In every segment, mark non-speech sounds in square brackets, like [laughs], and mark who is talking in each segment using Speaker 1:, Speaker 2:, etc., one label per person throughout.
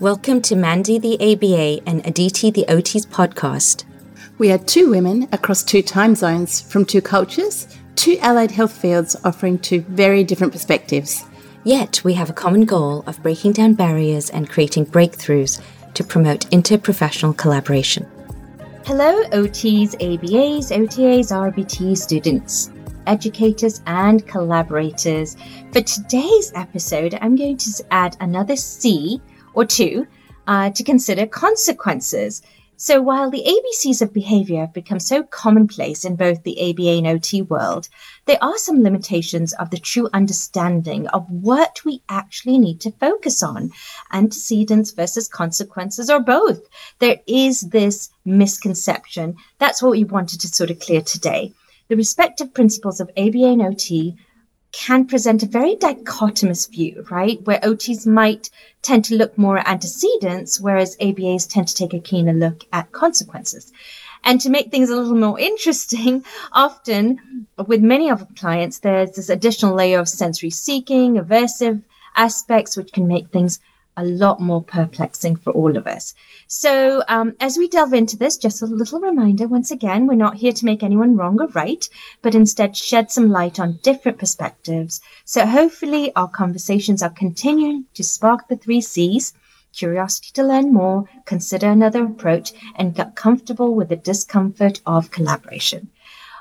Speaker 1: Welcome to Mandy the ABA and Aditi the OT's podcast.
Speaker 2: We are two women across two time zones from two cultures, two allied health fields offering two very different perspectives.
Speaker 1: Yet we have a common goal of breaking down barriers and creating breakthroughs to promote interprofessional collaboration.
Speaker 3: Hello, OTs, ABAs, OTAs, RBT students, educators, and collaborators. For today's episode, I'm going to add another C or two uh, to consider consequences. So while the ABCs of behavior have become so commonplace in both the ABA and OT world, there are some limitations of the true understanding of what we actually need to focus on antecedents versus consequences, or both. There is this misconception. That's what we wanted to sort of clear today. The respective principles of ABA and OT can present a very dichotomous view, right? Where OTs might tend to look more at antecedents, whereas ABAs tend to take a keener look at consequences. And to make things a little more interesting, [laughs] often with many of our clients, there's this additional layer of sensory seeking, aversive aspects, which can make things a lot more perplexing for all of us. So, um, as we delve into this, just a little reminder once again, we're not here to make anyone wrong or right, but instead shed some light on different perspectives. So, hopefully, our conversations are continuing to spark the three C's curiosity to learn more, consider another approach, and get comfortable with the discomfort of collaboration.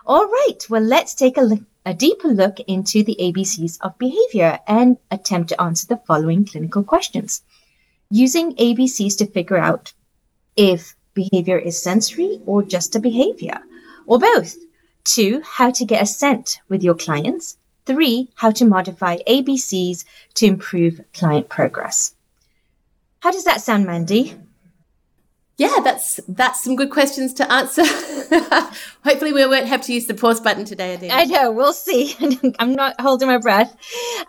Speaker 3: All right, well, let's take a look a deeper look into the ABCs of behavior and attempt to answer the following clinical questions. Using ABCs to figure out if behavior is sensory or just a behavior, or both. Two, how to get assent with your clients. Three, how to modify ABCs to improve client progress. How does that sound, Mandy?
Speaker 2: Yeah, that's that's some good questions to answer. [laughs] Hopefully, we won't have to use the pause button today, Aditi.
Speaker 3: I know, we'll see. [laughs] I'm not holding my breath.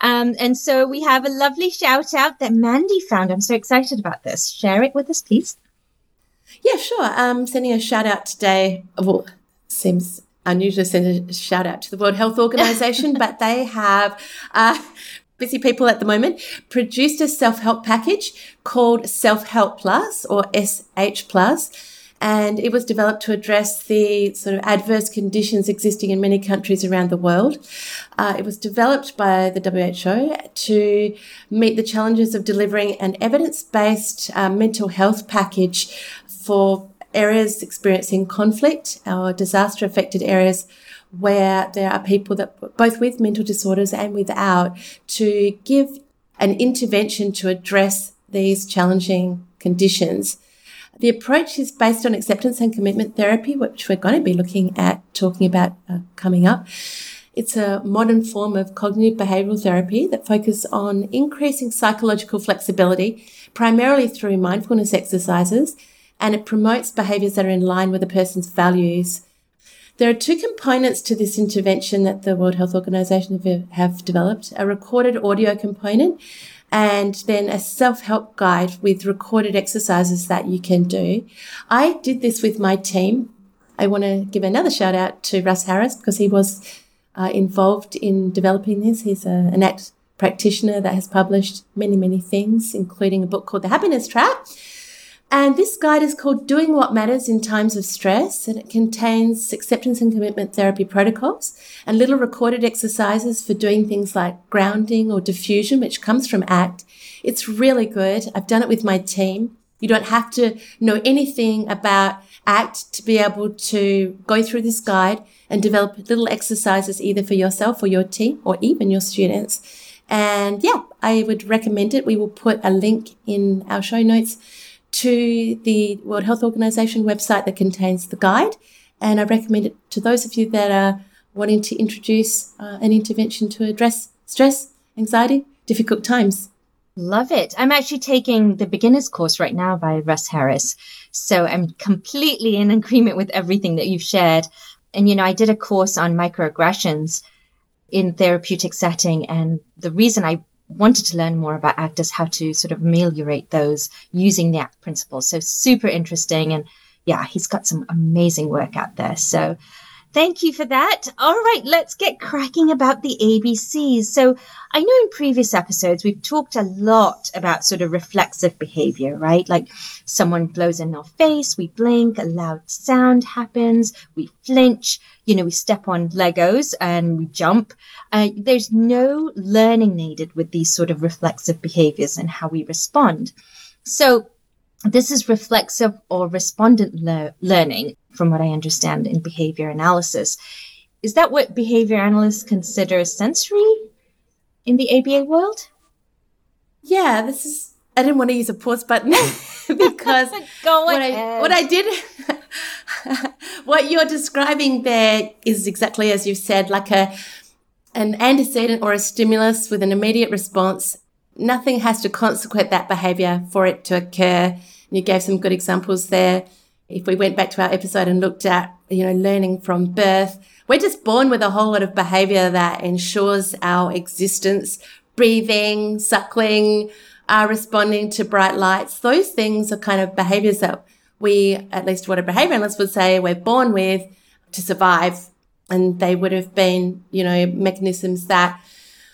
Speaker 3: Um, and so we have a lovely shout out that Mandy found. I'm so excited about this. Share it with us, please.
Speaker 2: Yeah, sure. Um, sending a shout out today. Well, seems unusual to send a shout out to the World Health Organization, [laughs] but they have uh, busy people at the moment, produced a self-help package called Self-Help Plus or SH Plus. And it was developed to address the sort of adverse conditions existing in many countries around the world. Uh, it was developed by the WHO to meet the challenges of delivering an evidence-based uh, mental health package for areas experiencing conflict or disaster affected areas where there are people that both with mental disorders and without to give an intervention to address these challenging conditions. The approach is based on acceptance and commitment therapy, which we're going to be looking at talking about uh, coming up. It's a modern form of cognitive behavioral therapy that focuses on increasing psychological flexibility, primarily through mindfulness exercises, and it promotes behaviors that are in line with a person's values there are two components to this intervention that the World Health Organization have developed a recorded audio component and then a self help guide with recorded exercises that you can do. I did this with my team. I want to give another shout out to Russ Harris because he was uh, involved in developing this. He's a, an ACT practitioner that has published many, many things, including a book called The Happiness Trap and this guide is called Doing What Matters in Times of Stress, and it contains acceptance and commitment therapy protocols and little recorded exercises for doing things like grounding or defusion, which comes from ACT. It's really good. I've done it with my team. You don't have to know anything about ACT to be able to go through this guide and develop little exercises either for yourself or your team or even your students. And yeah, I would recommend it. We will put a link in our show notes to the World Health Organization website that contains the guide. And I recommend it to those of you that are wanting to introduce uh, an intervention to address stress, anxiety, difficult times.
Speaker 3: Love it. I'm actually taking the beginner's course right now by Russ Harris. So I'm completely in agreement with everything that you've shared. And, you know, I did a course on microaggressions in therapeutic setting. And the reason I wanted to learn more about actors, how to sort of ameliorate those using the ACT principles. So super interesting. And yeah, he's got some amazing work out there. So Thank you for that. All right, let's get cracking about the ABCs. So, I know in previous episodes we've talked a lot about sort of reflexive behavior, right? Like someone blows in our face, we blink, a loud sound happens, we flinch, you know, we step on Legos and we jump. Uh, there's no learning needed with these sort of reflexive behaviors and how we respond. So, this is reflexive or respondent le- learning, from what I understand in behavior analysis. Is that what behavior analysts consider sensory in the ABA world?
Speaker 2: Yeah, this is. I didn't want to use a pause button [laughs] because [laughs] what I, what I did, [laughs] what you're describing there is exactly as you said, like a an antecedent or a stimulus with an immediate response nothing has to consequent that behavior for it to occur. You gave some good examples there. If we went back to our episode and looked at, you know, learning from birth, we're just born with a whole lot of behavior that ensures our existence, breathing, suckling, uh, responding to bright lights. Those things are kind of behaviors that we, at least what a behavior would say, we're born with to survive. And they would have been, you know, mechanisms that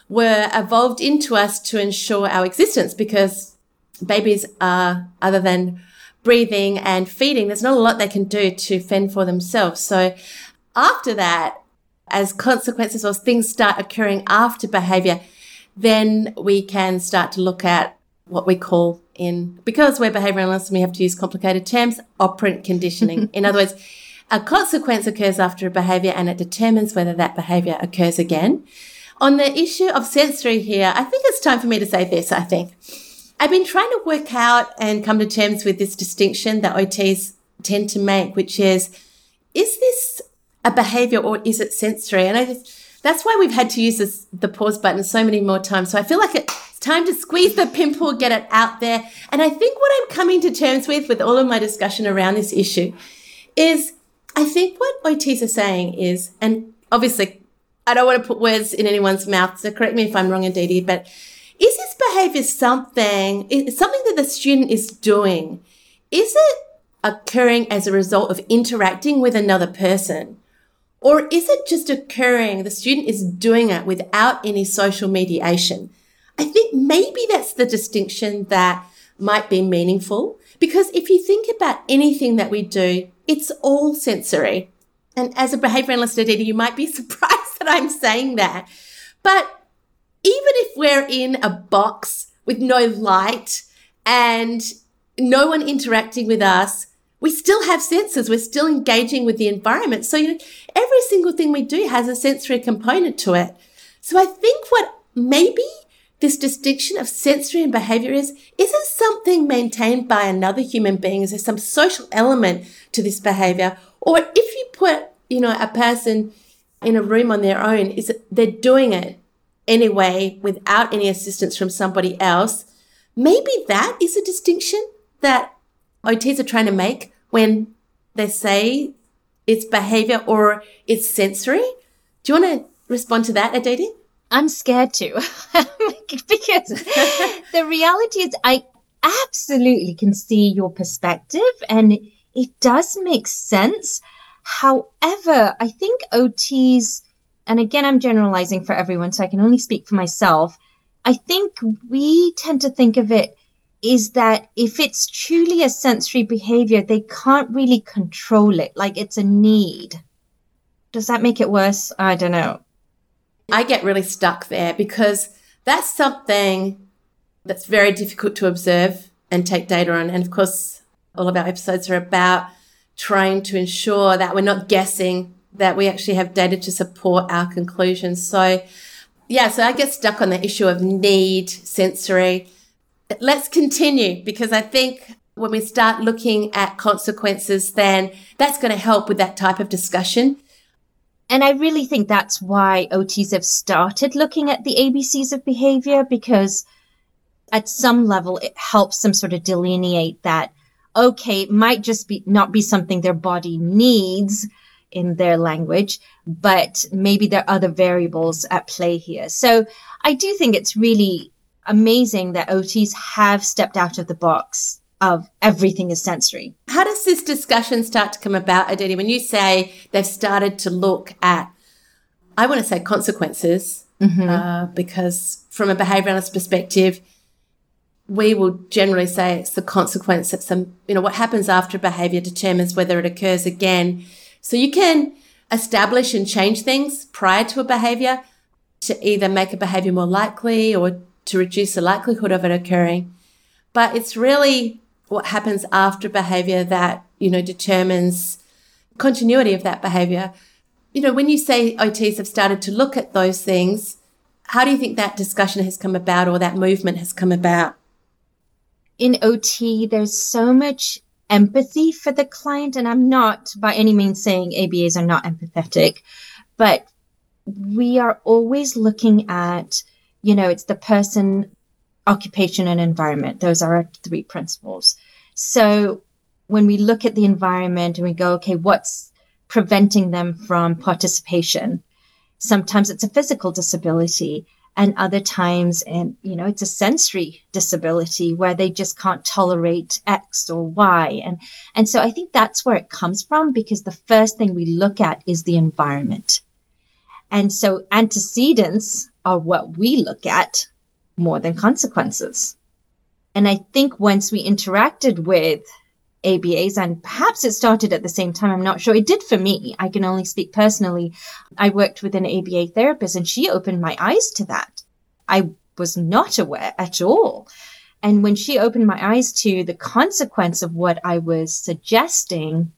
Speaker 2: were evolved into us to ensure our existence because babies are, other than breathing and feeding, there's not a lot they can do to fend for themselves. So after that, as consequences or things start occurring after behavior, then we can start to look at what we call in, because we're behavior analysts and we have to use complicated terms, operant conditioning. [laughs] in other words, a consequence occurs after a behavior and it determines whether that behavior occurs again. On the issue of sensory here, I think it's time for me to say this, I think. I've been trying to work out and come to terms with this distinction that OTs tend to make, which is, is this a behavior or is it sensory? And I just, that's why we've had to use this, the pause button so many more times. So I feel like it's time to squeeze the pimple, get it out there. And I think what I'm coming to terms with, with all of my discussion around this issue, is I think what OTs are saying is, and obviously I don't want to put words in anyone's mouth, so correct me if I'm wrong, Aditi, but is this behavior something, is something that the student is doing? Is it occurring as a result of interacting with another person? Or is it just occurring, the student is doing it without any social mediation? I think maybe that's the distinction that might be meaningful because if you think about anything that we do, it's all sensory. And as a behavior analyst, Aditi, you might be [laughs] surprised that I'm saying that. But if we're in a box with no light and no one interacting with us, we still have senses. We're still engaging with the environment. So, you know, every single thing we do has a sensory component to it. So I think what maybe this distinction of sensory and behavior is, is it something maintained by another human being? Is there some social element to this behavior? Or if you put, you know, a person in a room on their own is they're doing it anyway without any assistance from somebody else. Maybe that is a distinction that OTs are trying to make when they say it's behavior or it's sensory. Do you want to respond to that, Aditi?
Speaker 3: I'm scared to [laughs] because [laughs] the reality is I absolutely can see your perspective and it does make sense. However, I think OTs, and again, I'm generalizing for everyone, so I can only speak for myself. I think we tend to think of it is that if it's truly a sensory behavior, they can't really control it. Like it's a need. Does that make it worse? I don't know.
Speaker 2: I get really stuck there because that's something that's very difficult to observe and take data on. And of course, all of our episodes are about trying to ensure that we're not guessing, that we actually have data to support our conclusions. So, yeah, so I get stuck on the issue of need, sensory. Let's continue because I think when we start looking at consequences, then that's going to help with that type of discussion.
Speaker 3: And I really think that's why OTs have started looking at the ABCs of behavior because at some level it helps them sort of delineate that okay, it might just be not be something their body needs in their language, but maybe there are other variables at play here. So I do think it's really amazing that OTs have stepped out of the box of everything is sensory.
Speaker 2: How does this discussion start to come about, Aditi, when you say they've started to look at, I want to say consequences, mm-hmm. uh, because from a behavioralist perspective, we will generally say it's the consequence that some, you know, what happens after behavior determines whether it occurs again. So you can establish and change things prior to a behavior to either make a behavior more likely or to reduce the likelihood of it occurring. But it's really what happens after behavior that, you know, determines continuity of that behavior. You know, when you say OTs have started to look at those things, how do you think that discussion has come about or that movement has come about?
Speaker 3: In OT, there's so much empathy for the client. And I'm not by any means saying ABAs are not empathetic, but we are always looking at, you know, it's the person, occupation, and environment. Those are our three principles. So when we look at the environment and we go, okay, what's preventing them from participation? Sometimes it's a physical disability and other times and you know it's a sensory disability where they just can't tolerate x or y. And and so i think that's where it comes from because the first thing we look at is the environment. And so antecedents are what we look at more than consequences. And i think once we interacted with ABAs, and perhaps it started at the same time. I'm not sure. It did for me. I can only speak personally. I worked with an ABA therapist, and she opened my eyes to that. I was not aware at all. And when she opened my eyes to the consequence of what I was suggesting,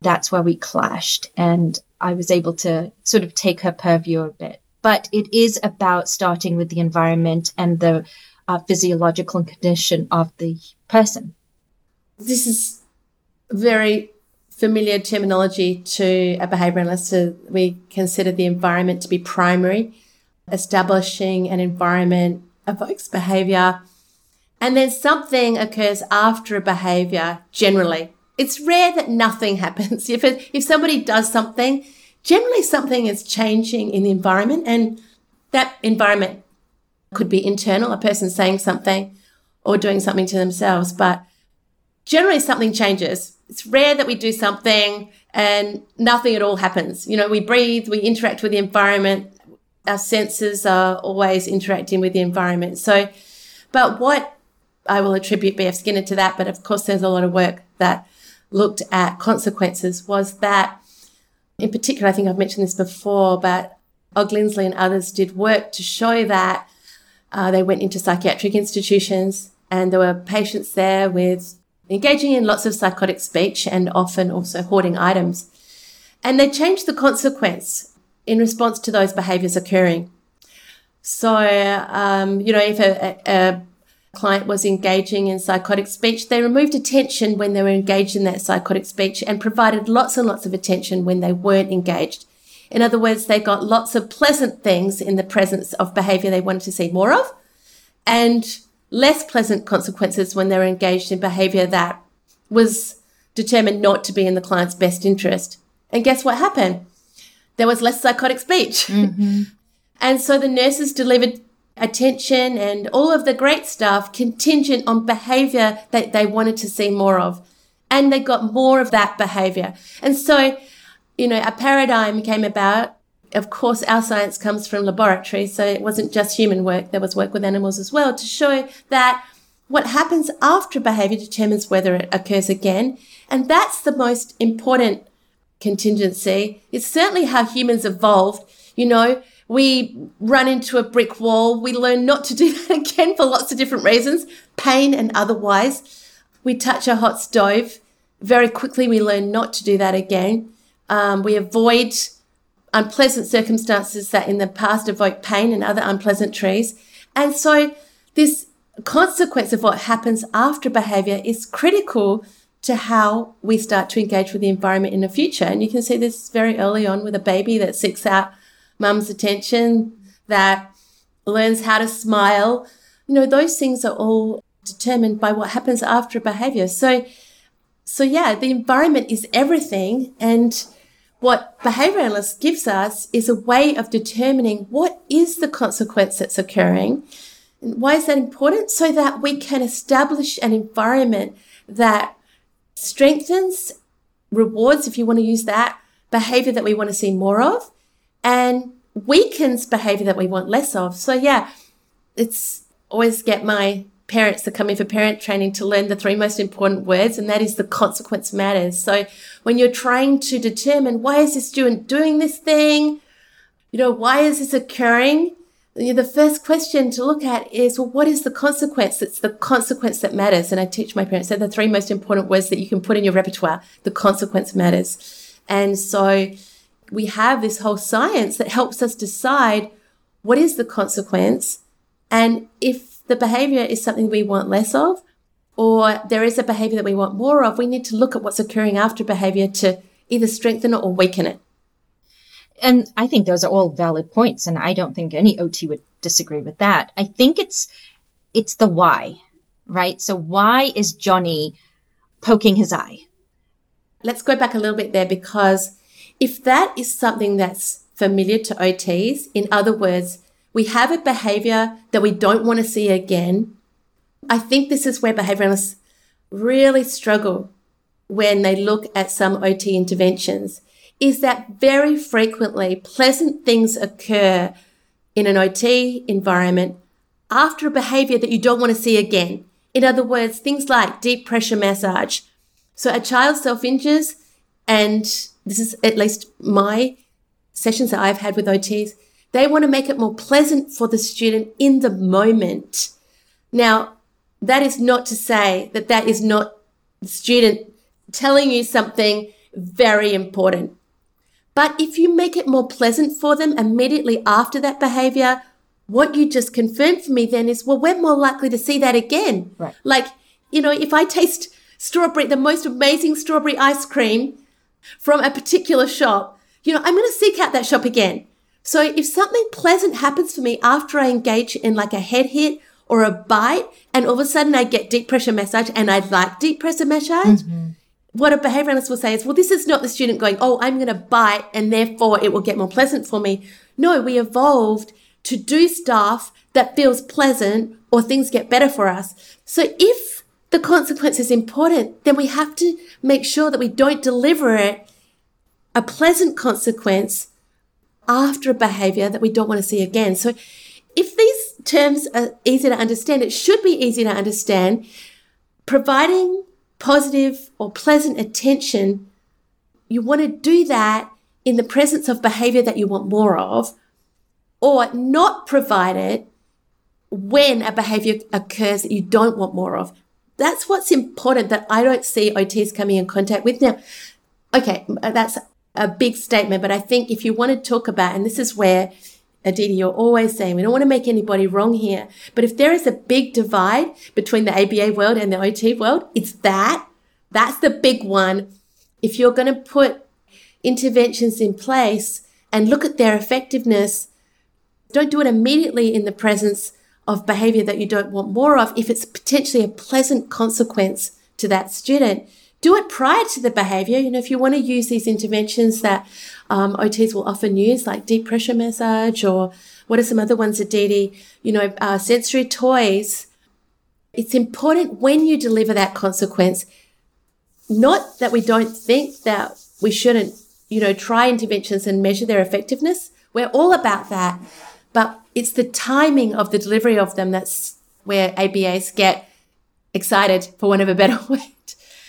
Speaker 3: that's where we clashed. And I was able to sort of take her purview a bit. But it is about starting with the environment and the uh, physiological condition of the person
Speaker 2: this is very familiar terminology to a behavioralist. So we consider the environment to be primary. Establishing an environment evokes behavior. And then something occurs after a behavior generally. It's rare that nothing [laughs] happens. If, it, if somebody does something, generally something is changing in the environment and that environment could be internal, a person saying something or doing something to themselves, but generally something changes. It's rare that we do something and nothing at all happens. You know, we breathe, we interact with the environment, our senses are always interacting with the environment. So, but what I will attribute BF Skinner to that, but of course, there's a lot of work that looked at consequences was that, in particular, I think I've mentioned this before, but Og Lindsley and others did work to show that uh, they went into psychiatric institutions and there were patients there with engaging in lots of psychotic speech and often also hoarding items. And they changed the consequence in response to those behaviors occurring. So, um, you know, if a, a, client was engaging in psychotic speech, they removed attention when they were engaged in that psychotic speech and provided lots and lots of attention when they weren't engaged. In other words, they got lots of pleasant things in the presence of behavior they wanted to see more of and less pleasant consequences when they were engaged in behavior that was determined not to be in the client's best interest. And guess what happened? There was less psychotic speech. Mm-hmm. And so the nurses delivered attention and all of the great stuff contingent on behavior that they wanted to see more of. And they got more of that behavior. And so, you know, a paradigm came about of course, our science comes from laboratory, so it wasn't just human work. There was work with animals as well to show that what happens after behavior determines whether it occurs again. And that's the most important contingency. It's certainly how humans evolved. You know, we run into a brick wall. We learn not to do [laughs] that again for lots of different reasons, pain and otherwise. We touch a hot stove. Very quickly, we learn not to do that again. Um, we avoid unpleasant circumstances that in the past evoke pain and other unpleasantries. And so this consequence of what happens after behavior is critical to how we start to engage with the environment in the future. And you can see this very early on with a baby that seeks out mum's attention, that learns how to smile. You know, those things are all determined by what happens after behavior. So, so yeah, the environment is everything. And what behavior gives us is a way of determining what is the consequence that's occurring. Why is that important? So that we can establish an environment that strengthens, rewards, if you want to use that, behavior that we want to see more of, and weakens behavior that we want less of. So, yeah, it's always get my parents that come in for parent training to learn the three most important words, and that is the consequence matters. So, when you're trying to determine why is this student doing this thing, you know, why is this occurring? the first question to look at is, well, what is the consequence? It's the consequence that matters. And I teach my parents that the three most important words that you can put in your repertoire, the consequence matters. And so we have this whole science that helps us decide what is the consequence. And if the behavior is something we want less of, or there is a behavior that we want more of, we need to look at what's occurring after behavior to either strengthen it or weaken it
Speaker 3: and I think those are all valid points, and I don't think any OT would disagree with that. I think it's it's the why, right? So why is Johnny poking his eye?
Speaker 2: Let's go back a little bit there because if that is something that's familiar to OTs, in other words, we have a behavior that we don't want to see again. I think this is where behavioralists really struggle when they look at some OT interventions is that very frequently pleasant things occur in an OT environment after a behavior that you don't want to see again. In other words, things like deep pressure massage. So a child self injures, and this is at least my sessions that I've had with OTs, they want to make it more pleasant for the student in the moment. Now, that is not to say that that is not the student telling you something very important. But if you make it more pleasant for them immediately after that behavior, what you just confirmed for me then is, well, we're more likely to see that again.
Speaker 3: Right.
Speaker 2: Like, you know, if I taste strawberry, the most amazing strawberry ice cream from a particular shop, you know, I'm going to seek out that shop again. So if something pleasant happens for me after I engage in like a head hit or a bite, and all of a sudden I get deep pressure massage and I like deep pressure massage, mm-hmm what a behavioralist will say is, well, this is not the student going, oh, I'm going to bite and therefore it will get more pleasant for me. No, we evolved to do stuff that feels pleasant or things get better for us. So if the consequence is important, then we have to make sure that we don't deliver it a pleasant consequence after a behavior that we don't want to see again. So if these terms are easy to understand, it should be easy to understand. Providing positive or pleasant attention, you want to do that in the presence of behavior that you want more of, or not provide it when a behavior occurs that you don't want more of. That's what's important that I don't see OTs coming in contact with. Now, okay, that's a big statement, but I think if you want to talk about, and this is where Aditi, you're always saying we don't want to make anybody wrong here. But if there is a big divide between the ABA world and the OT world, it's that. That's the big one. If you're going to put interventions in place and look at their effectiveness, don't do it immediately in the presence of behavior that you don't want more of if it's potentially a pleasant consequence to that student do it prior to the behavior. You know, if you want to use these interventions that um, OTs will often use, like deep pressure massage or what are some other ones, Aditi, you know, uh, sensory toys. It's important when you deliver that consequence, not that we don't think that we shouldn't, you know, try interventions and measure their effectiveness. We're all about that. But it's the timing of the delivery of them that's where ABAs get excited, for want of a better [laughs] word.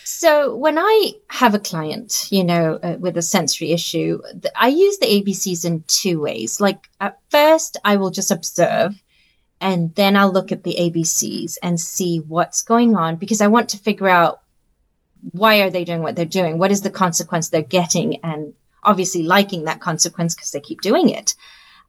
Speaker 3: So when I have a client, you know, uh, with a sensory issue, I use the ABCs in two ways. Like at first, I will just observe and then I'll look at the ABCs and see what's going on because I want to figure out why are they doing what they're doing? What is the consequence they're getting? And obviously liking that consequence because they keep doing it.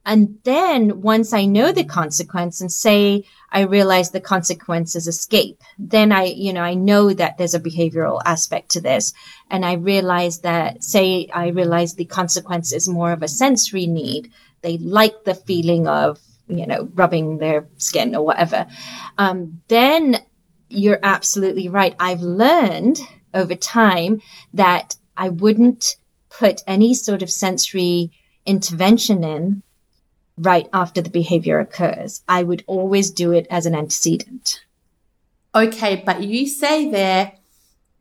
Speaker 3: And then once I know the consequence and say I realize the consequence is escape, then I, you know, I know that there's a behavioral aspect to this. And I realize that, say, I realize the consequence is more of a sensory need. They like the feeling of, you know, rubbing their skin or whatever. Um, then you're absolutely right. I've learned over time that I wouldn't put any sort of sensory intervention in right after the behavior occurs. I would always do it as an antecedent.
Speaker 2: Okay, but you say there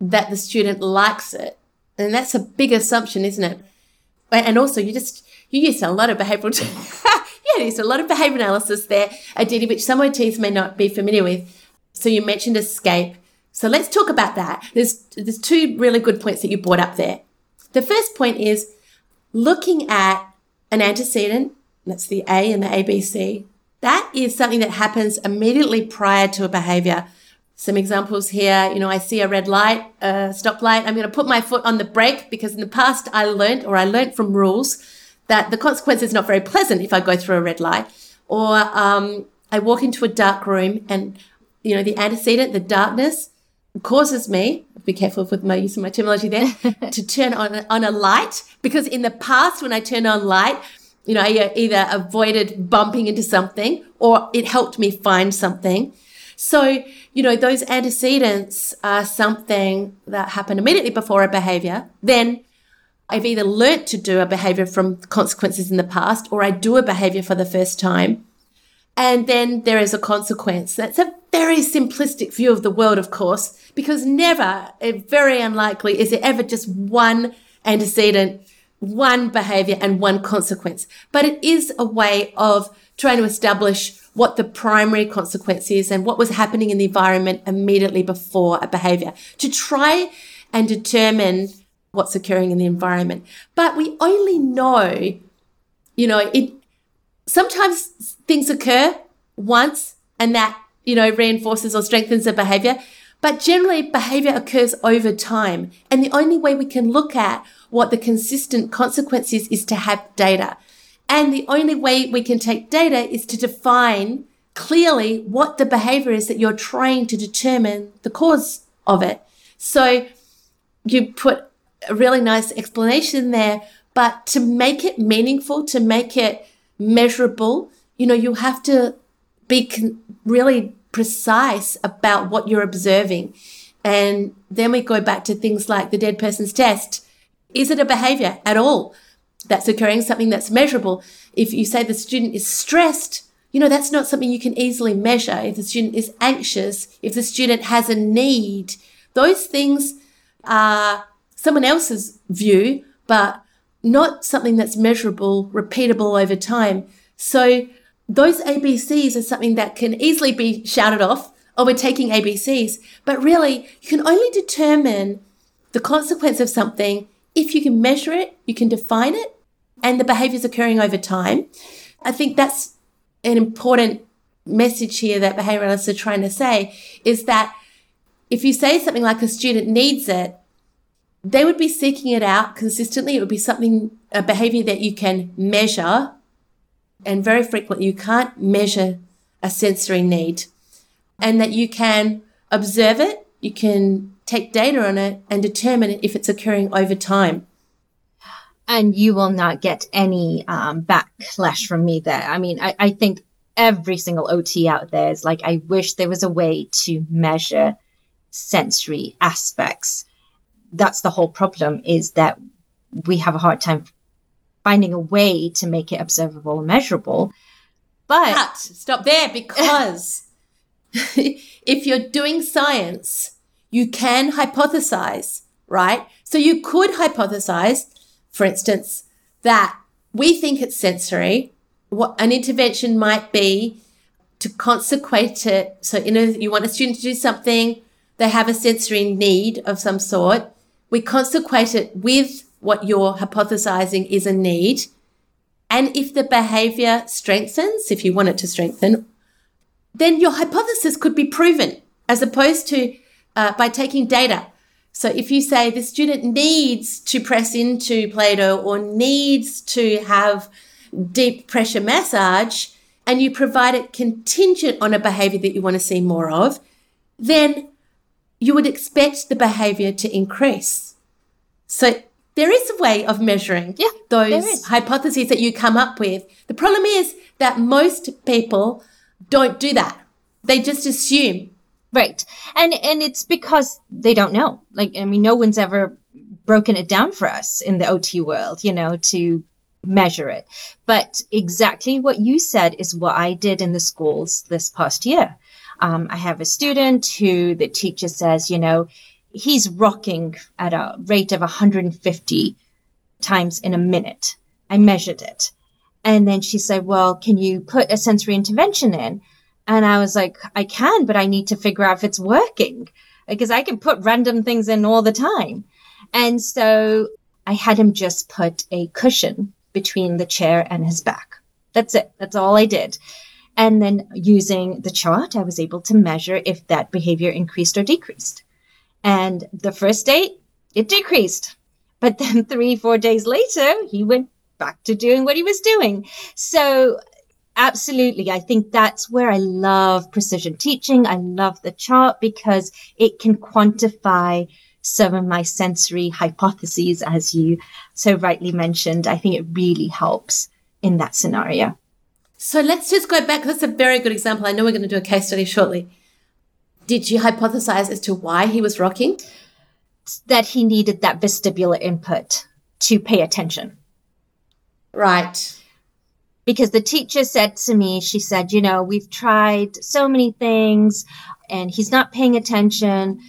Speaker 2: that the student likes it. And that's a big assumption, isn't it? And also, you just, you use a lot of behavioral, [laughs] yeah, there's a lot of behavior analysis there, Aditi, which some OTs may not be familiar with. So you mentioned escape. So let's talk about that. There's, there's two really good points that you brought up there. The first point is looking at an antecedent, that's the A and the ABC. That is something that happens immediately prior to a behavior some examples here. You know, I see a red light, a stoplight. I'm going to put my foot on the brake because in the past I learned or I learned from rules that the consequence is not very pleasant if I go through a red light. Or um, I walk into a dark room and, you know, the antecedent, the darkness causes me, be careful with my use of my terminology there, [laughs] to turn on, on a light because in the past when I turn on light, you know, I uh, either avoided bumping into something or it helped me find something. So, you know, those antecedents are something that happened immediately before a behavior. Then I've either learnt to do a behavior from consequences in the past or I do a behavior for the first time. And then there is a consequence. That's a very simplistic view of the world, of course, because never, eh, very unlikely, is it ever just one antecedent, one behavior and one consequence. But it is a way of trying to establish what the primary consequence is and what was happening in the environment immediately before a behavior to try and determine what's occurring in the environment. But we only know, you know, it sometimes things occur once and that, you know, reinforces or strengthens the behavior. But generally, behavior occurs over time. And the only way we can look at what the consistent consequences is, to have data. And the only way we can take data is to define clearly what the behavior is that you're trying to determine the cause of it. So you put a really nice explanation there, but to make it meaningful, to make it measurable, you know, you have to be con- really precise about what you're observing. And then we go back to things like the dead person's test. Is it a behavior at all? that's occurring, something that's measurable. If you say the student is stressed, you know, that's not something you can easily measure. If the student is anxious, if the student has a need, those things are someone else's view, but not something that's measurable, repeatable over time. So those ABCs are something that can easily be shouted off. Oh, we're taking ABCs. But really, you can only determine the consequence of something if you can measure it, you can define it, and the behaviors occurring over time. I think that's an important message here that behavioralists are trying to say is that if you say something like a student needs it, they would be seeking it out consistently. It would be something, a behavior that you can measure. And very frequently, you can't measure a sensory need. And that you can observe it, you can take data on it and determine if it's occurring over time
Speaker 3: and you will not get any um, backlash from me there. I mean, I, I think every single OT out there is like, I wish there was a way to measure sensory aspects. That's the whole problem is that we have a hard time finding a way to make it observable and measurable. But,
Speaker 2: stop there because [laughs] if you're doing science, you can hypothesize, right? So you could hypothesize for instance, that we think it's sensory. What an intervention might be to consequate it. So, you know, you want a student to do something, they have a sensory need of some sort. We consequate it with what you're hypothesizing is a need. And if the behavior strengthens, if you want it to strengthen, then your hypothesis could be proven as opposed to uh, by taking data so if you say the student needs to press into Play-Doh or needs to have deep pressure massage and you provide it contingent on a behavior that you want to see more of, then you would expect the behavior to increase. So there is a way of measuring
Speaker 3: yeah,
Speaker 2: those hypotheses that you come up with. The problem is that most people don't do that. They just assume
Speaker 3: Right. And and it's because they don't know. Like I mean no one's ever broken it down for us in the OT world, you know, to measure it. But exactly what you said is what I did in the schools this past year. Um, I have a student who the teacher says, you know, he's rocking at a rate of 150 times in a minute. I measured it. And then she said, well, can you put a sensory intervention in? And I was like, I can, but I need to figure out if it's working because I can put random things in all the time. And so I had him just put a cushion between the chair and his back. That's it. That's all I did. And then using the chart, I was able to measure if that behavior increased or decreased. And the first day, it decreased. But then [laughs] three, four days later, he went back to doing what he was doing. So absolutely. I think that's where I love precision teaching. I love the chart because it can quantify some of my sensory hypotheses, as you so rightly mentioned. I think it really helps in that scenario.
Speaker 2: So let's just go back. That's a very good example. I know we're going to do a case study shortly. Did you hypothesize as to why he was rocking?
Speaker 3: That he needed that vestibular input to pay attention.
Speaker 2: Right.
Speaker 3: Because the teacher said to me, she said, you know, we've tried so many things and he's not paying attention.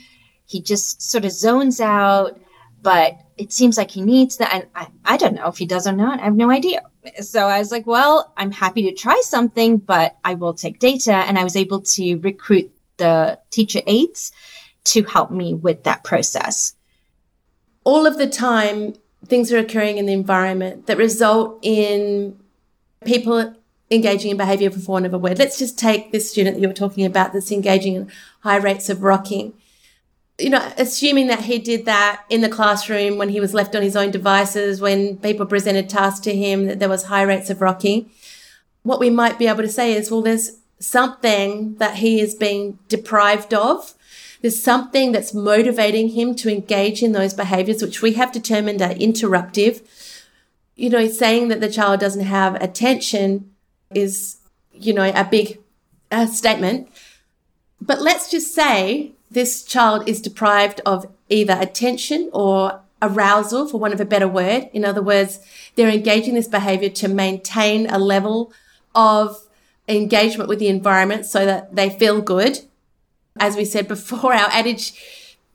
Speaker 3: He just sort of zones out, but it seems like he needs that. And I, I don't know if he does or not. I have no idea. So I was like, well, I'm happy to try something, but I will take data. And I was able to recruit the teacher aides to help me with that process.
Speaker 2: All of the time, things are occurring in the environment that result in people engaging in behavior for want of a word. Let's just take this student that you were talking about that's engaging in high rates of rocking. You know, assuming that he did that in the classroom when he was left on his own devices, when people presented tasks to him, that there was high rates of rocking. What we might be able to say is, well, there's something that he is being deprived of. There's something that's motivating him to engage in those behaviors, which we have determined are interruptive. You know, saying that the child doesn't have attention is, you know, a big uh, statement. But let's just say this child is deprived of either attention or arousal, for want of a better word. In other words, they're engaging this behavior to maintain a level of engagement with the environment so that they feel good. As we said before, our adage,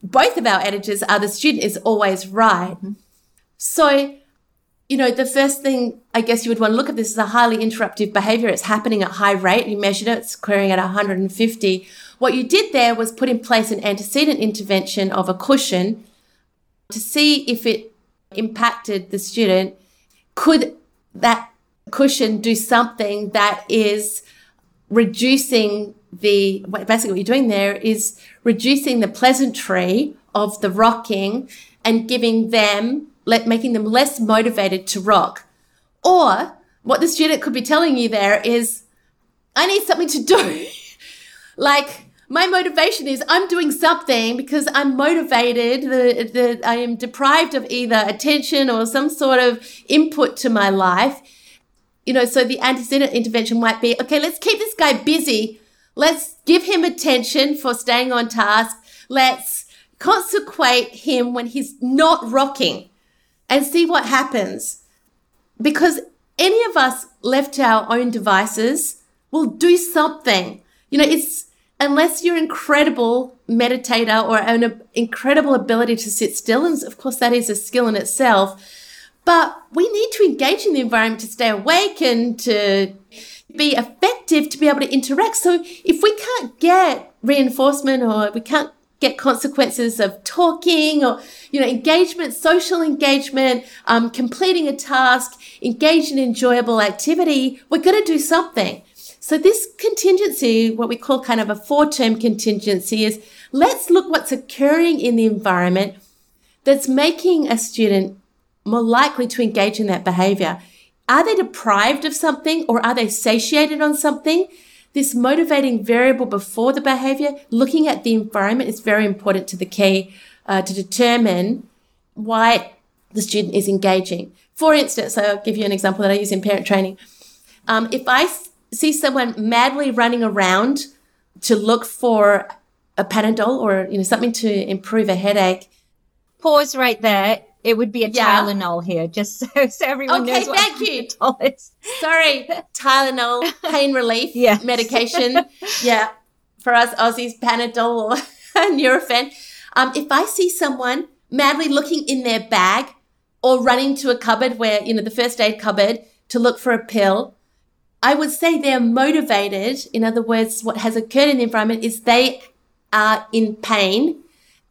Speaker 2: both of our adages are the student is always right. Mm-hmm. So, you know, the first thing I guess you would want to look at this is a highly interruptive behavior. It's happening at high rate. You measured it, it's occurring at 150. What you did there was put in place an antecedent intervention of a cushion to see if it impacted the student. Could that cushion do something that is reducing the basically what you're doing there is reducing the pleasantry of the rocking and giving them let making them less motivated to rock or what the student could be telling you there is i need something to do [laughs] like my motivation is I'm doing something because I'm motivated. The, I am deprived of either attention or some sort of input to my life you know, so the antecedent intervention might be, okay, let's keep this guy busy. Let's give him attention for staying on task. Let's consequate him when he's not rocking and see what happens. Because any of us left to our own devices will do something. You know, it's unless you're an incredible meditator or an incredible ability to sit still, and of course that is a skill in itself but we need to engage in the environment to stay awake and to be effective to be able to interact. So if we can't get reinforcement or we can't get consequences of talking or you know engagement social engagement um, completing a task engage in enjoyable activity we're going to do something so this contingency what we call kind of a four term contingency is let's look what's occurring in the environment that's making a student more likely to engage in that behavior. Are they deprived of something or are they satiated on something? This motivating variable before the behavior, looking at the environment is very important to the key uh, to determine why the student is engaging. For instance, I'll give you an example that I use in parent training. Um, if I see someone madly running around to look for a Panadol or you know something to improve a headache,
Speaker 3: pause right there It would be a
Speaker 2: Yeah.
Speaker 3: Tylenol here, just [laughs] so, so everyone
Speaker 2: Okay,
Speaker 3: knows what
Speaker 2: thank you.
Speaker 3: Tylenol is.
Speaker 2: Sorry, [laughs] Tylenol, pain relief [laughs]
Speaker 3: Yes.
Speaker 2: medication. Yeah, for us Aussies, Panadol or Nurofen. Um, if I see someone madly looking in their bag or running to a cupboard where, you know, the first aid cupboard to look for a pill, I would say they're motivated. In other words, what has occurred in the environment is they are in pain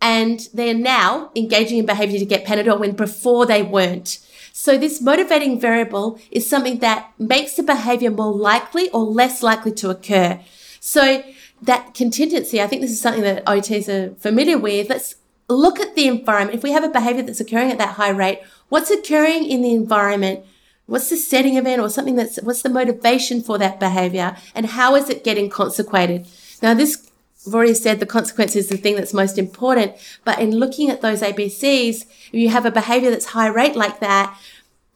Speaker 2: and they're now engaging in behavior to get Panadol when before they weren't. So this motivating variable is something that makes the behavior more likely or less likely to occur. So that contingency, I think this is something that OTs are familiar with. Let's look at the environment. If we have a behavior that's occurring at that high rate, what's occurring in the environment? What's the setting event or something that's, what's the motivation for that behavior? And how is it getting consequated? Now, this I've already said the consequence is the thing that's most important. But in looking at those ABCs, if you have a behavior that's high rate like that,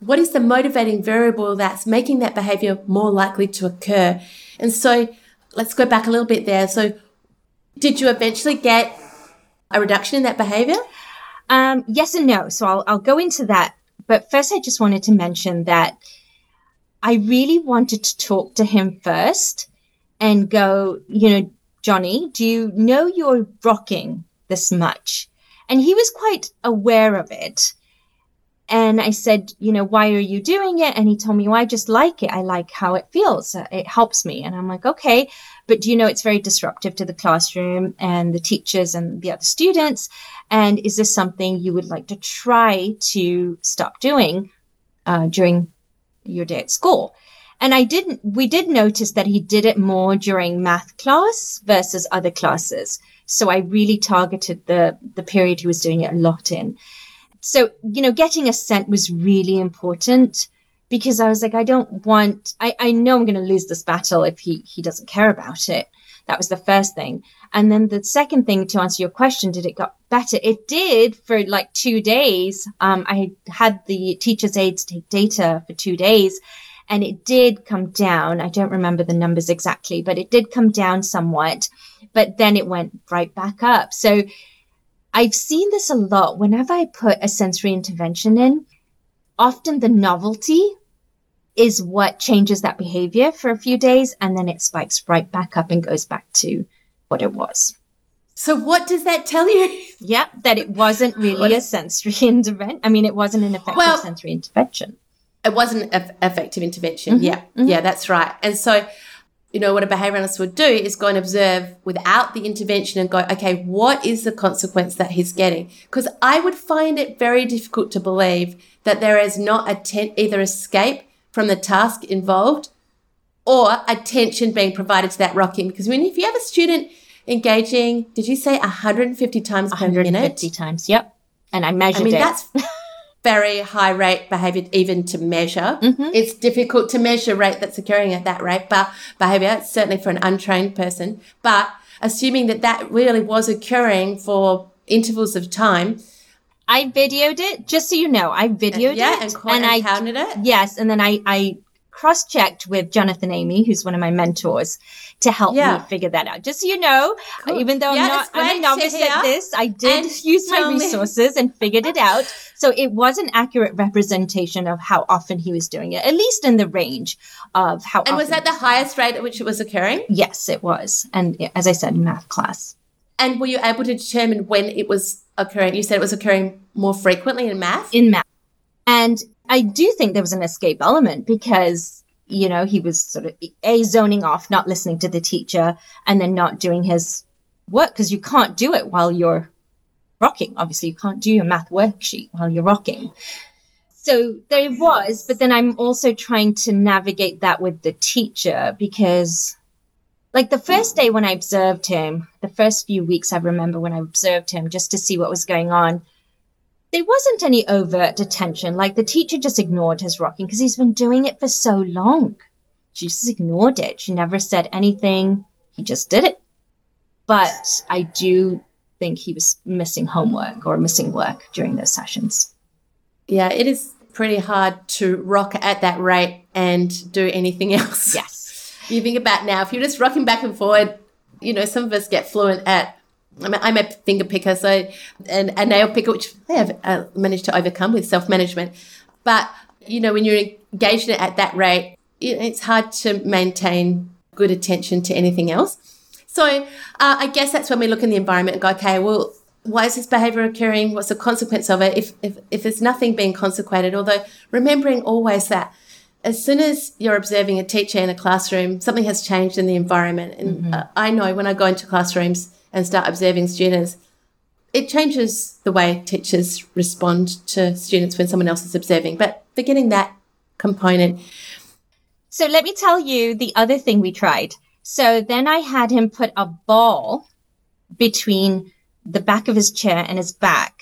Speaker 2: what is the motivating variable that's making that behavior more likely to occur? And so let's go back a little bit there. So did you eventually get a reduction in that behavior?
Speaker 3: Um, yes and no. So I'll, I'll go into that. But first, I just wanted to mention that I really wanted to talk to him first and go, you know, Johnny, do you know you're rocking this much? And he was quite aware of it. And I said, you know, why are you doing it? And he told me, well, I just like it. I like how it feels. It helps me. And I'm like, okay, but do you know it's very disruptive to the classroom and the teachers and the other students? And is this something you would like to try to stop doing uh, during your day at school? And I didn't, we did notice that he did it more during math class versus other classes. So I really targeted the, the period he was doing it a lot in. So, you know, getting assent was really important because I was like, I don't want, I, I know I'm going to lose this battle if he, he doesn't care about it. That was the first thing. And then the second thing to answer your question, did it got better? It did for like two days. Um, I had the teacher's aides take data for two days and it did come down. I don't remember the numbers exactly, but it did come down somewhat, but then it went right back up. So I've seen this a lot. Whenever I put a sensory intervention in, often the novelty is what changes that behavior for a few days and then it spikes right back up and goes back to what it was.
Speaker 2: So what does that tell you?
Speaker 3: Yeah, that it wasn't really a sensory [laughs] intervention. I mean, it wasn't an effective
Speaker 2: Well-
Speaker 3: sensory intervention.
Speaker 2: It wasn't an effective intervention. Mm-hmm. Yeah, mm-hmm. yeah, that's right. And so, you know, what a behavioralist would do is go and observe without the intervention and go, okay, what is the consequence that he's getting? Because I would find it very difficult to believe that there is not a ten- either escape from the task involved or attention being provided to that rocking. Because when if you have a student engaging, did you say 150 times per minute?
Speaker 3: 150 times. Yep. And I measured
Speaker 2: I mean,
Speaker 3: it.
Speaker 2: that's [laughs] very high rate behavior, even to measure.
Speaker 3: Mm-hmm.
Speaker 2: It's difficult to measure rate that's occurring at that rate, but behavior, certainly for an untrained person. But assuming that that really was occurring for intervals of time,
Speaker 3: I videoed it, just so you know. I videoed
Speaker 2: yeah,
Speaker 3: it.
Speaker 2: and, and
Speaker 3: I
Speaker 2: counted it.
Speaker 3: Yes, and then I, I cross checked with Jonathan Amy, who's one of my mentors, to help
Speaker 2: Yeah.
Speaker 3: me figure that out. Just so you know,
Speaker 2: Cool.
Speaker 3: even though
Speaker 2: Yeah,
Speaker 3: I'm not I'm a novice at this, I did use my
Speaker 2: tell me-
Speaker 3: resources and figured it out. So it was an accurate representation of how often he was doing it, at least in the range of how
Speaker 2: And was that the highest rate at which it was occurring?
Speaker 3: Yes, it was. And as I said, in math class.
Speaker 2: And were you able to determine when it was occurring? You said it was occurring more frequently in math.
Speaker 3: in math. And I do think there was an escape element because, you know, he was sort of a zoning off, not listening to the teacher, and then not doing his work because you can't do it while you're rocking. Obviously, you can't do your math worksheet while you're rocking. So there was, but then I'm also trying to navigate that with the teacher because like the first day when I observed him, the first few weeks I remember when I observed him just to see what was going on, there wasn't any overt attention. Like the teacher just ignored his rocking because he's been doing it for so long. She just ignored it. She never said anything. He just did it. But I do think he was missing homework or missing work during those sessions.
Speaker 2: Yeah, it is pretty hard to rock at that rate and do anything [laughs] else.
Speaker 3: Yes.
Speaker 2: you think about now, if you're just rocking back and forward, you know, some of us get fluent at I'm a, I'm a finger picker, so and a nail picker, which I have uh, managed to overcome with self management. But you know, when you're engaged in it at that rate, it's hard to maintain good attention to anything else. So uh, I guess that's when we look in the environment and go, okay, well, why is this behavior occurring? What's the consequence of it? If, if, if there's nothing being consequated, although remembering always that as soon as you're observing a teacher in a classroom, something has changed in the environment. And mm-hmm. uh, I know when I go into classrooms and start observing students, it changes the way teachers respond to students when someone else is observing. But forgetting that component.
Speaker 3: So let me tell you the other thing we tried. So then I had him put a ball between the back of his chair and his back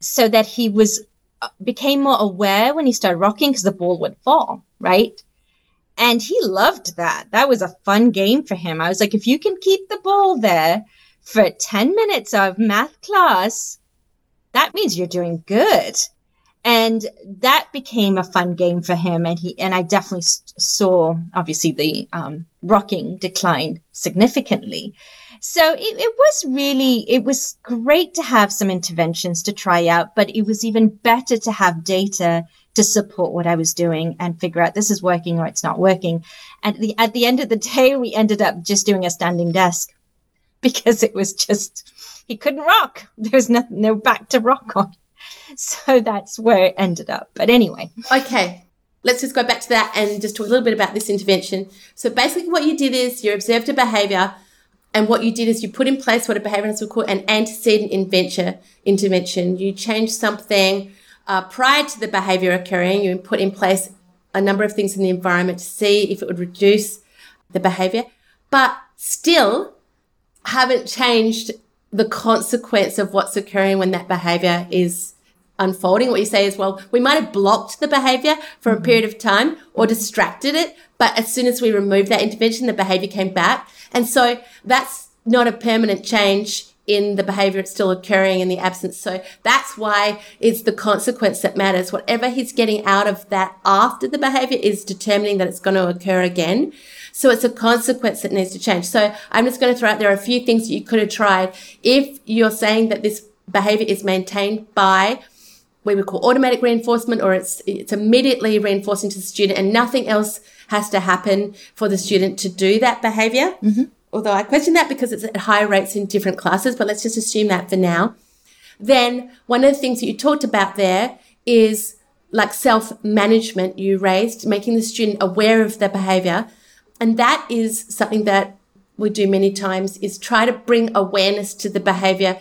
Speaker 3: so that he was uh, became more aware when he started rocking because the ball would fall, right? And he loved that. That was a fun game for him. I was like, if you can keep the ball there for 10 minutes of math class, that means you're doing good and that became a fun game for him and he and i definitely saw obviously the um, rocking decline significantly so it, it was really it was great to have some interventions to try out but it was even better to have data to support what i was doing and figure out this is working or it's not working and the, at the end of the day we ended up just doing a standing desk [laughs] because it was just he couldn't rock there was no, no back to rock on [laughs] so that's where it ended up. But anyway.
Speaker 2: Okay. Let's just go back to that and just talk a little bit about this intervention. So basically what you did is you observed a behavior and what you did is you put in place what a behaviorist would call an antecedent intervention. intervention. You changed something uh, prior to the behavior occurring. You put in place a number of things in the environment to see if it would reduce the behavior, but still haven't changed the consequence of what's occurring when that behavior is unfolding. What you say is, well, we might have blocked the behavior for a period of time or distracted it, but as soon as we removed that intervention, the behavior came back. And so that's not a permanent change in the behavior it's still occurring in the absence. So that's why it's the consequence that matters. Whatever he's getting out of that after the behavior is determining that it's going to occur again. So it's a consequence that needs to change. So I'm just going to throw out there are a few things that you could have tried. If you're saying that this behavior is maintained by what we would call automatic reinforcement or it's it's immediately reinforcing to the student and nothing else has to happen for the student to do that behavior. Mm-hmm. Although I question that because it's at higher rates in different classes, but let's just assume that for now. Then one of the things that you talked about there is like self management you raised, making the student aware of their behavior. And that is something that we do many times is try to bring awareness to the behavior.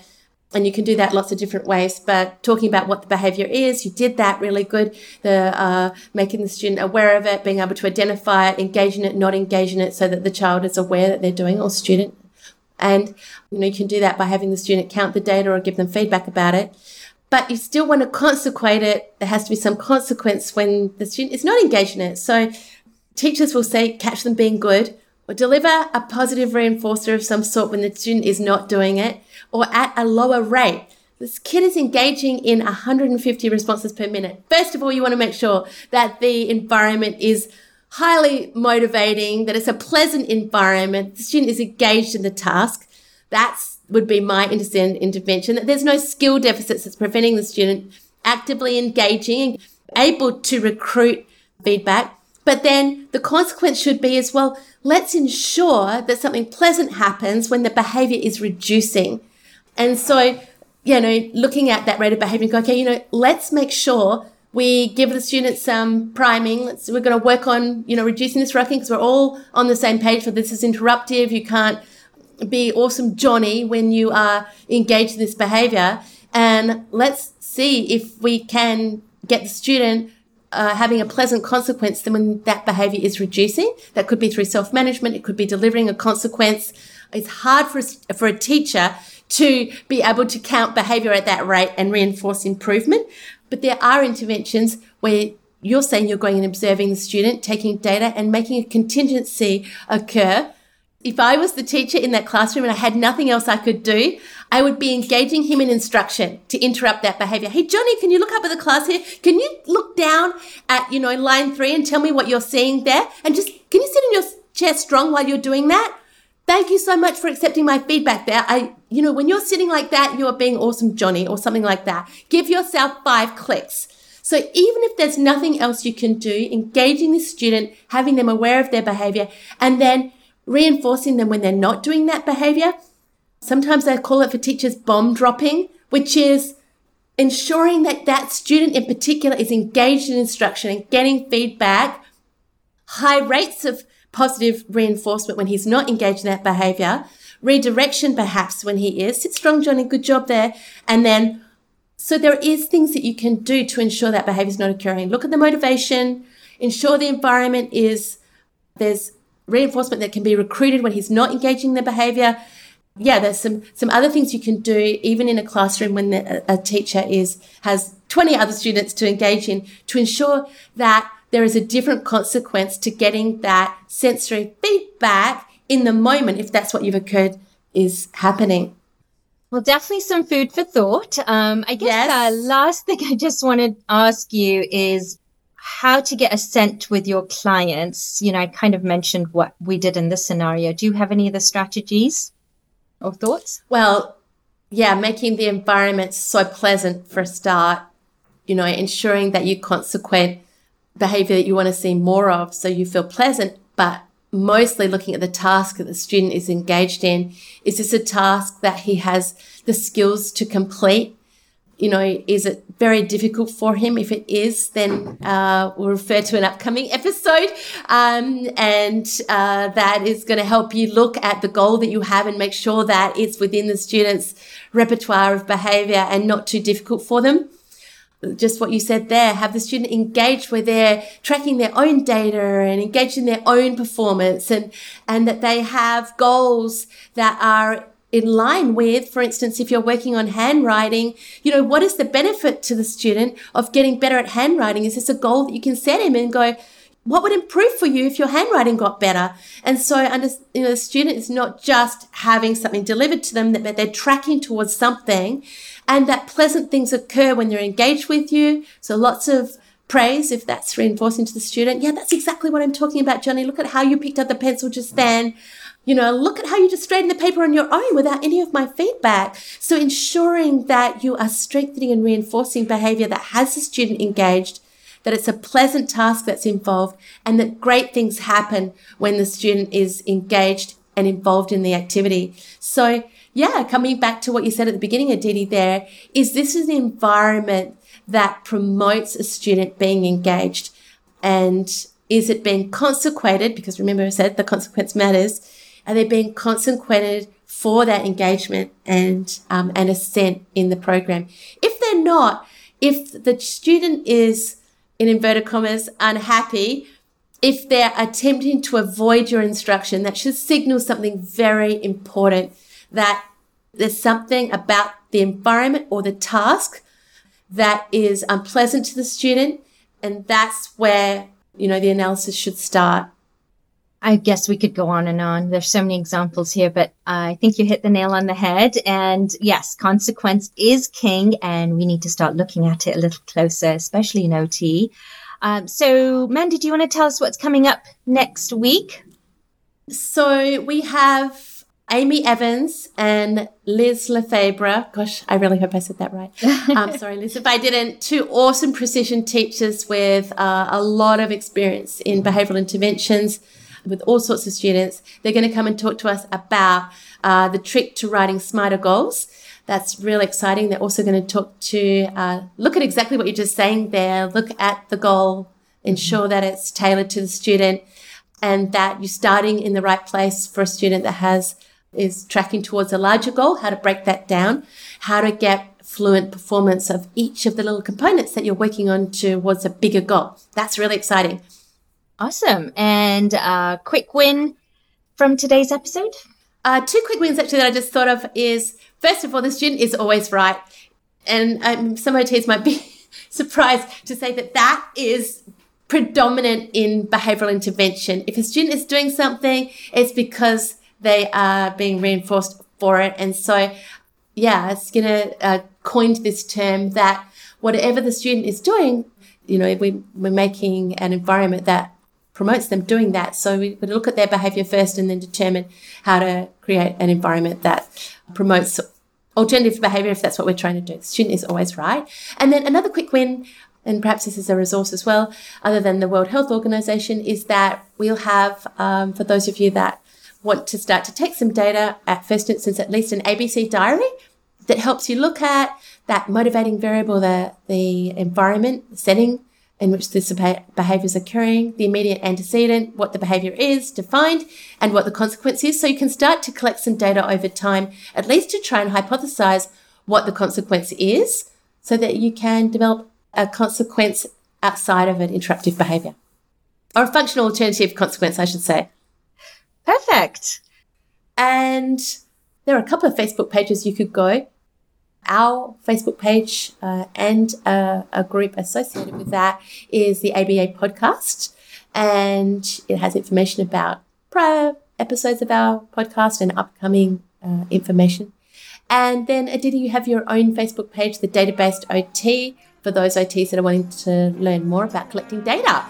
Speaker 2: And you can do that lots of different ways, but talking about what the behavior is, you did that really good. The, uh, making the student aware of it, being able to identify it, engage in it, not engage in it so that the child is aware that they're doing or student. And, you know, you can do that by having the student count the data or give them feedback about it but you still want to consequate it. There has to be some consequence when the student is not engaged in it. So Teachers will say, catch them being good, or deliver a positive reinforcer of some sort when the student is not doing it, or at a lower rate. This kid is engaging in 150 responses per minute. First of all, you want to make sure that the environment is highly motivating, that it's a pleasant environment, the student is engaged in the task. That's would be my intervention. That there's no skill deficits that's preventing the student actively engaging, and able to recruit feedback. But then the consequence should be as well, let's ensure that something pleasant happens when the behavior is reducing. And so, you know, looking at that rate of behavior go, okay, you know, let's make sure we give the students some priming. Let's, we're going to work on, you know, reducing this rocking because we're all on the same page for this is interruptive. You can't be awesome Johnny when you are engaged in this behavior. And let's see if we can get the student uh, having a pleasant consequence than when that behavior is reducing. That could be through self management. It could be delivering a consequence. It's hard for for a teacher to be able to count behavior at that rate and reinforce improvement. But there are interventions where you're saying you're going and observing the student, taking data and making a contingency occur if I was the teacher in that classroom and I had nothing else I could do, I would be engaging him in instruction to interrupt that behavior. Hey, Johnny, can you look up at the class here? Can you look down at, you know, line three and tell me what you're seeing there? And just, can you sit in your chair strong while you're doing that? Thank you so much for accepting my feedback there. I, you know, when you're sitting like that, you are being awesome, Johnny, or something like that. Give yourself five clicks. So even if there's nothing else you can do, engaging the student, having them aware of their behavior, and then reinforcing them when they're not doing that behavior. Sometimes they call it for teachers bomb dropping, which is ensuring that that student in particular is engaged in instruction and getting feedback, high rates of positive reinforcement when he's not engaged in that behavior, redirection perhaps when he is. Sit strong, Johnny, good job there. And then, so there is things that you can do to ensure that behavior is not occurring. Look at the motivation, ensure the environment is, there's reinforcement that can be recruited when he's not engaging the behavior. Yeah, there's some, some other things you can do even in a classroom when the, a teacher is, has 20 other students to engage in to ensure that there is a different consequence to getting that sensory feedback in the moment if that's what you've occurred is happening.
Speaker 3: Well, definitely some food for thought. Um, I guess yes. the last thing [laughs] I just want to ask you is how to get assent with your clients. You know, I kind of mentioned what we did in this scenario. Do you have any other strategies or thoughts?
Speaker 2: Well, yeah, making the environment so pleasant for a start, you know, ensuring that you consequate behavior that you want to see more of so you feel pleasant, but mostly looking at the task that the student is engaged in. Is this a task that he has the skills to complete? You know, is it very difficult for him? If it is, then uh, we'll refer to an upcoming [laughs] episode. Um, and uh, that is going to help you look at the goal that you have and make sure that it's within the student's repertoire of behavior and not too difficult for them just what you said there, have the student engaged where they're tracking their own data and engaged in their own performance and, and that they have goals that are in line with, for instance, if you're working on handwriting, you know, what is the benefit to the student of getting better at handwriting? Is this a goal that you can set him and go, what would improve for you if your handwriting got better? And so, under, you know, the student is not just having something delivered to them, but they're tracking towards something and that pleasant things occur when they're engaged with you. So lots of praise if that's reinforcing to the student. Yeah, that's exactly what I'm talking about, Johnny. Look at how you picked up the pencil just then. You know, look at how you just straightened the paper on your own without any of my feedback. So ensuring that you are strengthening and reinforcing behavior that has the student engaged that it's a pleasant task that's involved and that great things happen when the student is engaged and involved in the activity. So yeah, coming back to what you said at the beginning, Aditi, there is this is an environment that promotes a student being engaged. And is it being consequated? Because remember I said the consequence matters. Are they being consequated for that engagement and, um, and assent in the program? If they're not, if the student is in inverted commas, unhappy, if they're attempting to avoid your instruction, that should signal something very important that there's something about the environment or the task that is unpleasant to the student. And that's where, you know, the analysis should start.
Speaker 3: I guess we could go on and on. There's so many examples here, but I think you hit the nail on the head. And yes, consequence is king, and we need to start looking at it a little closer, especially in OT. Um, so, Mandy, do you want to tell us what's coming up next week?
Speaker 2: So, we have Amy Evans and Liz Lefebvre. Gosh, I really hope I said that right. I'm [laughs] sorry, Liz, if I didn't. Two awesome precision teachers with uh, a lot of experience in behavioral interventions with all sorts of students. They're going to come and talk to us about uh, the trick to writing smarter goals. That's really exciting. They're also going to talk to uh, look at exactly what you're just saying there. Look at the goal, ensure that it's tailored to the student, and that you're starting in the right place for a student that has is tracking towards a larger goal. How to break that down, how to get fluent performance of each of the little components that you're working on towards a bigger goal. That's really exciting.
Speaker 3: Awesome. And a quick win from today's episode?
Speaker 2: Uh, two quick wins actually that I just thought of is first of all, the student is always right. And um, some OTs might be [laughs] surprised to say that that is predominant in behavioral intervention. If a student is doing something, it's because they are being reinforced for it. And so, yeah, Skinner uh, coined this term that whatever the student is doing, you know, we, we're making an environment that promotes them doing that. So we would look at their behavior first and then determine how to create an environment that promotes alternative behavior if that's what we're trying to do. The student is always right. And then another quick win, and perhaps this is a resource as well, other than the World Health Organization, is that we'll have, um, for those of you that want to start to take some data at first instance, at least an ABC diary that helps you look at that motivating variable, the, the environment, the setting in which this behavior is occurring, the immediate antecedent, what the behavior is defined, and what the consequence is. So you can start to collect some data over time, at least to try and hypothesize what the consequence is, so that you can develop a consequence outside of an interruptive behavior. Or a functional alternative consequence, I should say.
Speaker 3: Perfect.
Speaker 2: And there are a couple of Facebook pages you could go our Facebook page uh, and a, a, group associated with that is the ABA podcast. And it has information about prior episodes of our podcast and upcoming uh, information. And then, Aditi, you have your own Facebook page, the Databased OT, for those OTs that are wanting to learn more about collecting data.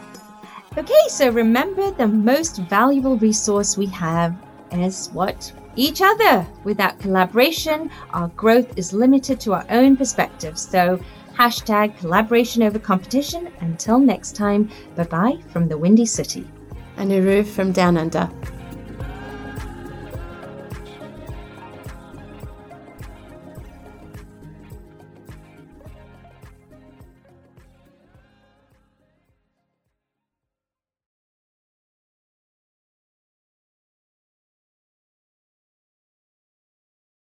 Speaker 3: Okay, so remember the most valuable resource we have is what? each other. Without collaboration, our growth is limited to our own perspectives. So, hashtag collaboration over competition. Until next time, bye bye from the Windy City.
Speaker 2: Anuru from Down Under.